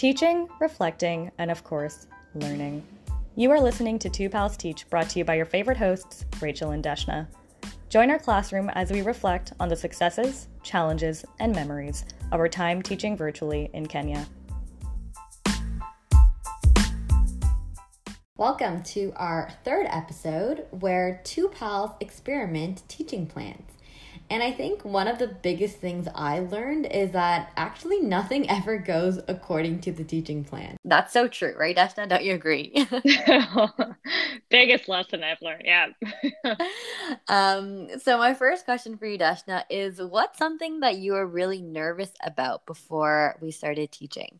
teaching, reflecting, and of course, learning. You are listening to Two Pals Teach, brought to you by your favorite hosts, Rachel and Deshna. Join our classroom as we reflect on the successes, challenges, and memories of our time teaching virtually in Kenya. Welcome to our third episode where two pals experiment teaching plans. And I think one of the biggest things I learned is that actually nothing ever goes according to the teaching plan. That's so true, right, Deshna? Don't you agree? biggest lesson I've learned, yeah. um, so my first question for you, Deshna, is what's something that you were really nervous about before we started teaching?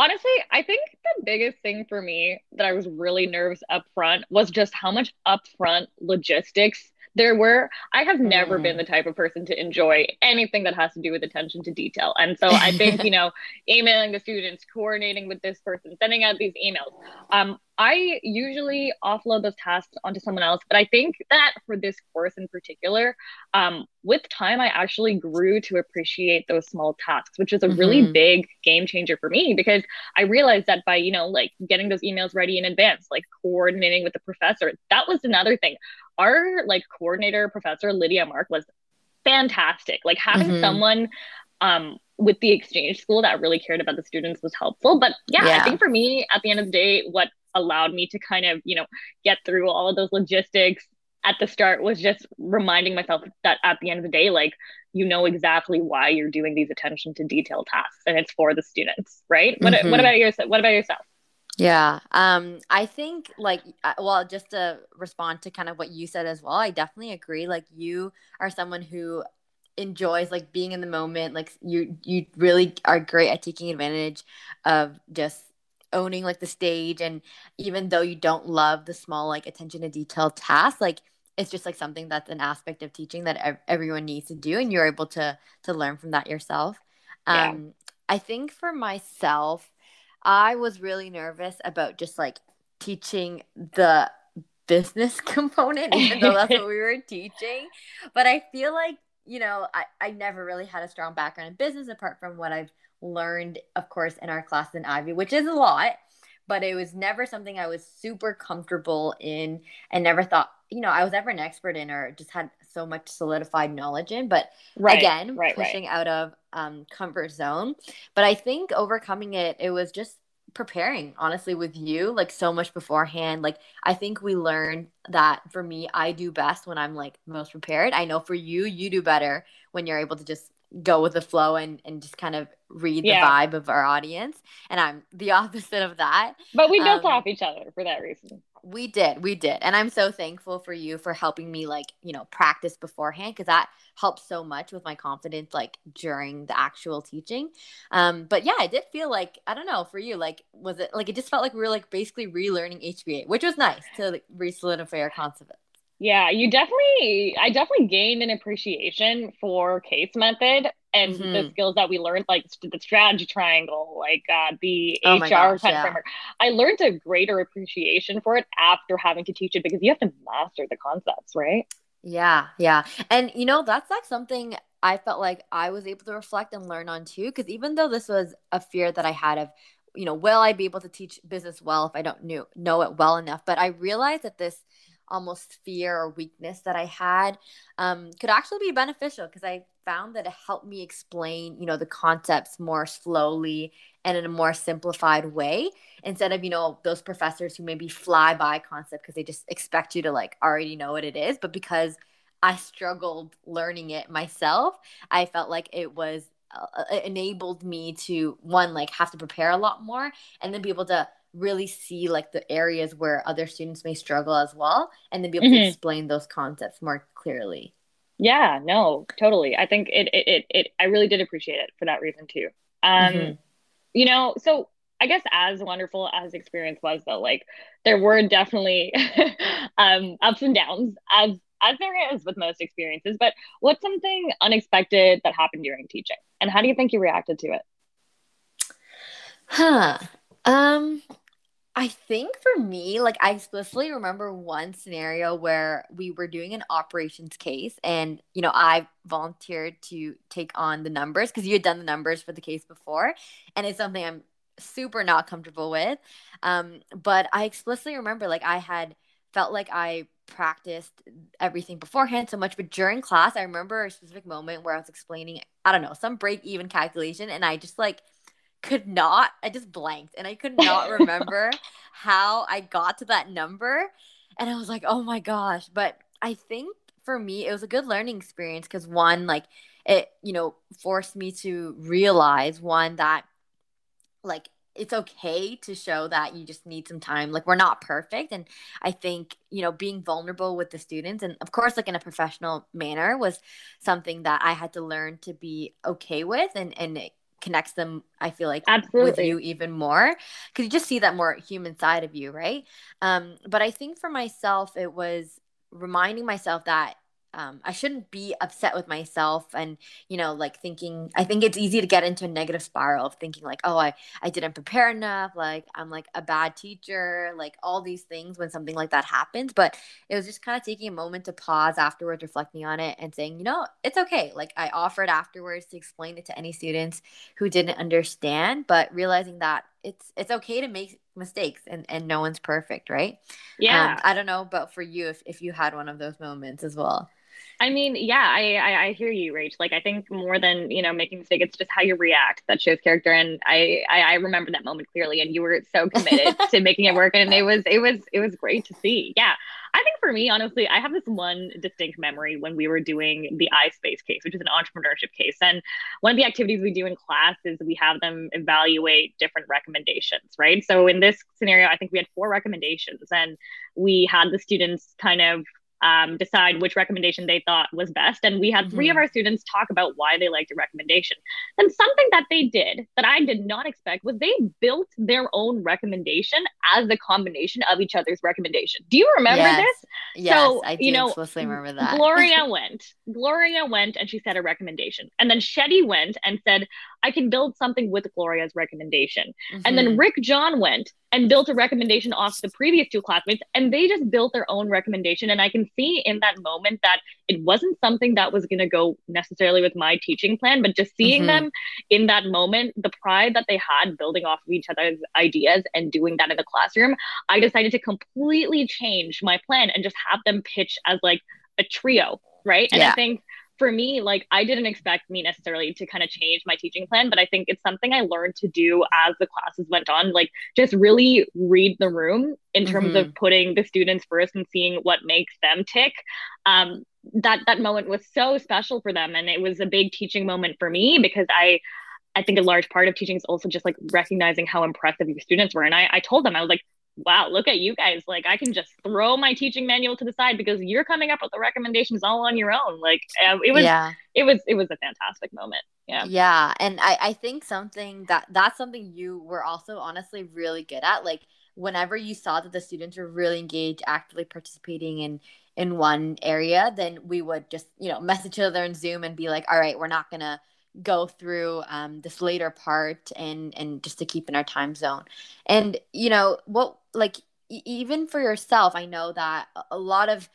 Honestly, I think the biggest thing for me that I was really nervous up front was just how much upfront logistics there were i have never mm. been the type of person to enjoy anything that has to do with attention to detail and so i think you know emailing the students coordinating with this person sending out these emails um, i usually offload those tasks onto someone else but i think that for this course in particular um, with time i actually grew to appreciate those small tasks which is a mm-hmm. really big game changer for me because i realized that by you know like getting those emails ready in advance like coordinating with the professor that was another thing our like coordinator professor Lydia Mark was fantastic. Like having mm-hmm. someone um with the exchange school that really cared about the students was helpful. But yeah, yeah, I think for me at the end of the day, what allowed me to kind of, you know, get through all of those logistics at the start was just reminding myself that at the end of the day, like you know exactly why you're doing these attention to detail tasks and it's for the students, right? Mm-hmm. What, what about yourself? What about yourself? Yeah. Um, I think like well, just to respond to kind of what you said as well, I definitely agree. Like you are someone who enjoys like being in the moment. Like you you really are great at taking advantage of just owning like the stage and even though you don't love the small like attention to detail tasks, like it's just like something that's an aspect of teaching that ev- everyone needs to do and you're able to to learn from that yourself. Um yeah. I think for myself I was really nervous about just like teaching the business component, even though that's what we were teaching. But I feel like, you know, I, I never really had a strong background in business apart from what I've learned, of course, in our class in Ivey, which is a lot, but it was never something I was super comfortable in and never thought, you know, I was ever an expert in or just had so much solidified knowledge in. But right, again, right, pushing right. out of um, comfort zone. But I think overcoming it, it was just preparing honestly with you like so much beforehand like i think we learned that for me i do best when i'm like most prepared i know for you you do better when you're able to just go with the flow and and just kind of read the yeah. vibe of our audience and i'm the opposite of that but we built um, off each other for that reason we did we did and i'm so thankful for you for helping me like you know practice beforehand because that helps so much with my confidence like during the actual teaching. Um but yeah i did feel like i don't know for you like was it like it just felt like we were like basically relearning hba which was nice to like, re-solidify our concept yeah, you definitely, I definitely gained an appreciation for case method and mm-hmm. the skills that we learned, like the strategy triangle, like uh, the oh HR gosh, kind yeah. of framework. I learned a greater appreciation for it after having to teach it because you have to master the concepts, right? Yeah, yeah. And you know, that's like something I felt like I was able to reflect and learn on too. Because even though this was a fear that I had of, you know, will I be able to teach business well if I don't know know it well enough? But I realized that this almost fear or weakness that I had um, could actually be beneficial because I found that it helped me explain, you know, the concepts more slowly and in a more simplified way instead of, you know, those professors who maybe fly by concept because they just expect you to like already know what it is. But because I struggled learning it myself, I felt like it was uh, enabled me to one like have to prepare a lot more and then be able to really see like the areas where other students may struggle as well and then be able mm-hmm. to explain those concepts more clearly. Yeah no totally. I think it it, it, it i really did appreciate it for that reason too. Um mm-hmm. you know so i guess as wonderful as experience was though like there were definitely um ups and downs as as there is with most experiences but what's something unexpected that happened during teaching and how do you think you reacted to it? Huh. Um I think for me, like I explicitly remember one scenario where we were doing an operations case and, you know, I volunteered to take on the numbers because you had done the numbers for the case before. And it's something I'm super not comfortable with. Um, but I explicitly remember like I had felt like I practiced everything beforehand so much. But during class, I remember a specific moment where I was explaining, I don't know, some break even calculation. And I just like, could not i just blanked and i could not remember how i got to that number and i was like oh my gosh but i think for me it was a good learning experience because one like it you know forced me to realize one that like it's okay to show that you just need some time like we're not perfect and i think you know being vulnerable with the students and of course like in a professional manner was something that i had to learn to be okay with and and connects them i feel like Absolutely. with you even more because you just see that more human side of you right um but i think for myself it was reminding myself that um, I shouldn't be upset with myself and you know like thinking I think it's easy to get into a negative spiral of thinking like oh I I didn't prepare enough like I'm like a bad teacher like all these things when something like that happens but it was just kind of taking a moment to pause afterwards reflecting on it and saying you know it's okay like I offered afterwards to explain it to any students who didn't understand but realizing that it's it's okay to make mistakes and and no one's perfect right? Yeah. Um, i don't know but for you if, if you had one of those moments as well I mean, yeah, I, I, I hear you, Rach. Like, I think more than you know making mistake, it's just how you react that shows character. And I, I, I remember that moment clearly, and you were so committed to making it work, and it was, it was, it was great to see. Yeah, I think for me, honestly, I have this one distinct memory when we were doing the iSpace case, which is an entrepreneurship case, and one of the activities we do in class is we have them evaluate different recommendations, right? So in this scenario, I think we had four recommendations, and we had the students kind of um, decide which recommendation they thought was best. And we had mm-hmm. three of mm-hmm. our students talk about why they liked a recommendation. And something that they did that I did not expect was they built their own recommendation as a combination of each other's recommendation. Do you remember yes. this? Yes, so, I do you know, explicitly remember that. Gloria went. Gloria went and she said a recommendation. And then Shetty went and said, I can build something with Gloria's recommendation. Mm-hmm. And then mm-hmm. Rick John went and built a recommendation off the previous two classmates and they just built their own recommendation and i can see in that moment that it wasn't something that was going to go necessarily with my teaching plan but just seeing mm-hmm. them in that moment the pride that they had building off of each other's ideas and doing that in the classroom i decided to completely change my plan and just have them pitch as like a trio right and yeah. i think for me, like I didn't expect me necessarily to kind of change my teaching plan, but I think it's something I learned to do as the classes went on, like just really read the room in terms mm-hmm. of putting the students first and seeing what makes them tick. Um, that that moment was so special for them, and it was a big teaching moment for me because I. I think a large part of teaching is also just like recognizing how impressive your students were. And I, I told them, I was like, wow, look at you guys. Like, I can just throw my teaching manual to the side because you're coming up with the recommendations all on your own. Like, uh, it was, yeah. it was, it was a fantastic moment. Yeah. Yeah. And I, I think something that that's something you were also honestly really good at. Like, whenever you saw that the students were really engaged, actively participating in, in one area, then we would just, you know, message each other in Zoom and be like, all right, we're not going to, go through um, this later part and and just to keep in our time zone. And you know what like e- even for yourself i know that a lot of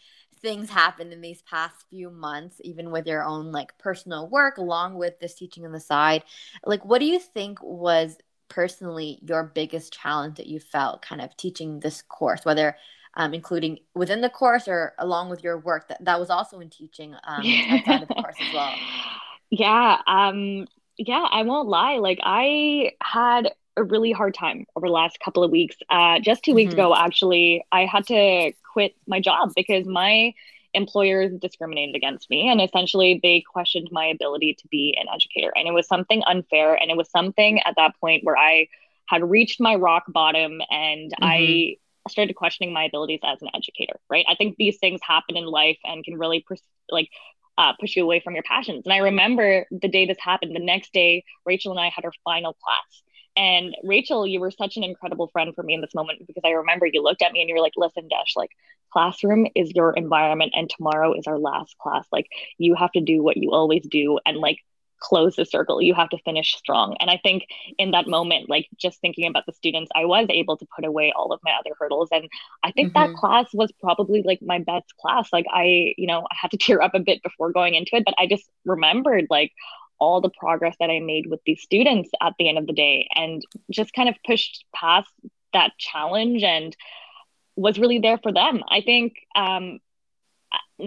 things happened in these past few months even with your own like personal work along with this teaching on the side. Like what do you think was personally your biggest challenge that you felt kind of teaching this course whether um, including within the course or along with your work that, that was also in teaching um, outside of the course as well yeah. Um, yeah, I won't lie. Like I had a really hard time over the last couple of weeks. Uh, just 2 mm-hmm. weeks ago, actually, I had to quit my job because my employers discriminated against me and essentially they questioned my ability to be an educator. And it was something unfair. And it was something at that point where I had reached my rock bottom and mm-hmm. I started questioning my abilities as an educator, right? I think these things happen in life and can really pers- like uh, push you away from your passions. And I remember the day this happened, the next day, Rachel and I had our final class. And Rachel, you were such an incredible friend for me in this moment because I remember you looked at me and you were like, listen, Dash, like classroom is your environment and tomorrow is our last class. Like you have to do what you always do and like close the circle. You have to finish strong. And I think in that moment, like just thinking about the students, I was able to put away all of my other hurdles. And I think mm-hmm. that class was probably like my best class. Like I, you know, I had to tear up a bit before going into it, but I just remembered like all the progress that I made with these students at the end of the day and just kind of pushed past that challenge and was really there for them. I think um,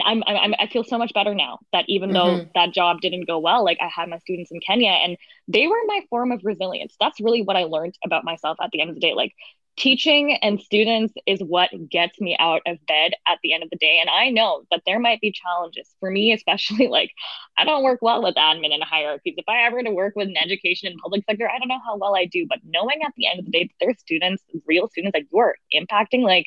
I'm, I'm I feel so much better now that even mm-hmm. though that job didn't go well, like I had my students in Kenya and they were my form of resilience. That's really what I learned about myself at the end of the day. Like teaching and students is what gets me out of bed at the end of the day. And I know that there might be challenges for me, especially like I don't work well with admin and hierarchies. If I ever to work with an education and public sector, I don't know how well I do. But knowing at the end of the day that there's students, real students that you're impacting, like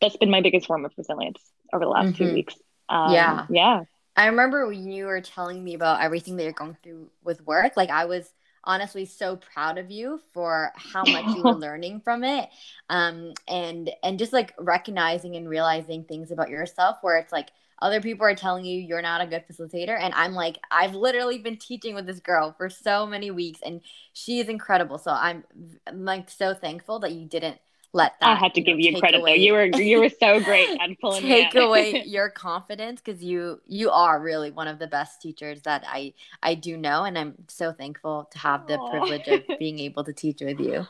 that's been my biggest form of resilience over the last mm-hmm. two weeks. Um, yeah. Yeah. I remember when you were telling me about everything that you're going through with work, like I was honestly so proud of you for how much you were learning from it um and and just like recognizing and realizing things about yourself where it's like other people are telling you you're not a good facilitator and i'm like i've literally been teaching with this girl for so many weeks and she is incredible so i'm, I'm like so thankful that you didn't let that. I had to give know, you credit away. though. You were you were so great at pulling take away your confidence because you you are really one of the best teachers that I I do know, and I'm so thankful to have the Aww. privilege of being able to teach with you.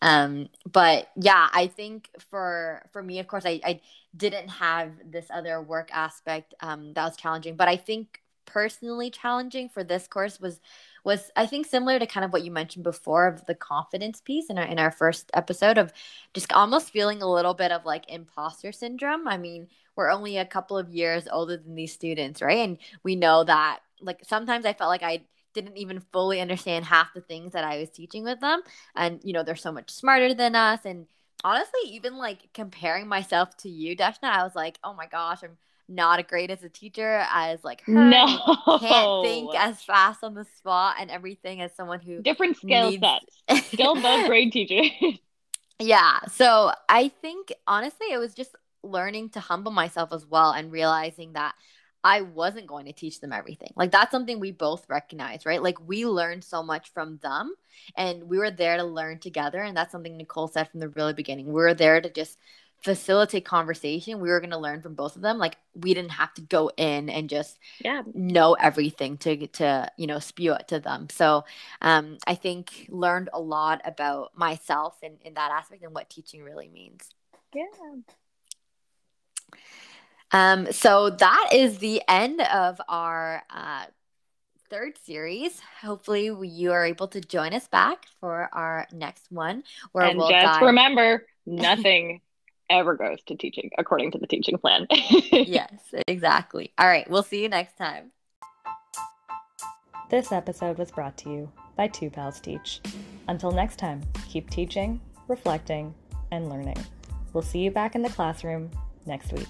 Um, but yeah, I think for for me, of course, I I didn't have this other work aspect um, that was challenging, but I think personally challenging for this course was was I think similar to kind of what you mentioned before of the confidence piece in our in our first episode of just almost feeling a little bit of like imposter syndrome. I mean, we're only a couple of years older than these students, right? And we know that like sometimes I felt like I didn't even fully understand half the things that I was teaching with them. And you know, they're so much smarter than us and honestly even like comparing myself to you, Deshna, I was like, "Oh my gosh, I'm not great as a teacher as like her. No, can't think as fast on the spot and everything as someone who different skill needs... sets. Still both great teachers. yeah. So I think honestly, it was just learning to humble myself as well and realizing that I wasn't going to teach them everything. Like that's something we both recognize, right? Like we learned so much from them and we were there to learn together. And that's something Nicole said from the really beginning. We were there to just facilitate conversation we were going to learn from both of them like we didn't have to go in and just yeah know everything to to you know spew it to them so um i think learned a lot about myself in in that aspect and what teaching really means yeah um so that is the end of our uh third series. Hopefully, you are able to join us back for our next one. Where and we'll just dive- remember, nothing ever goes to teaching according to the teaching plan. yes, exactly. All right, we'll see you next time. This episode was brought to you by Two Pals Teach. Until next time, keep teaching, reflecting, and learning. We'll see you back in the classroom next week.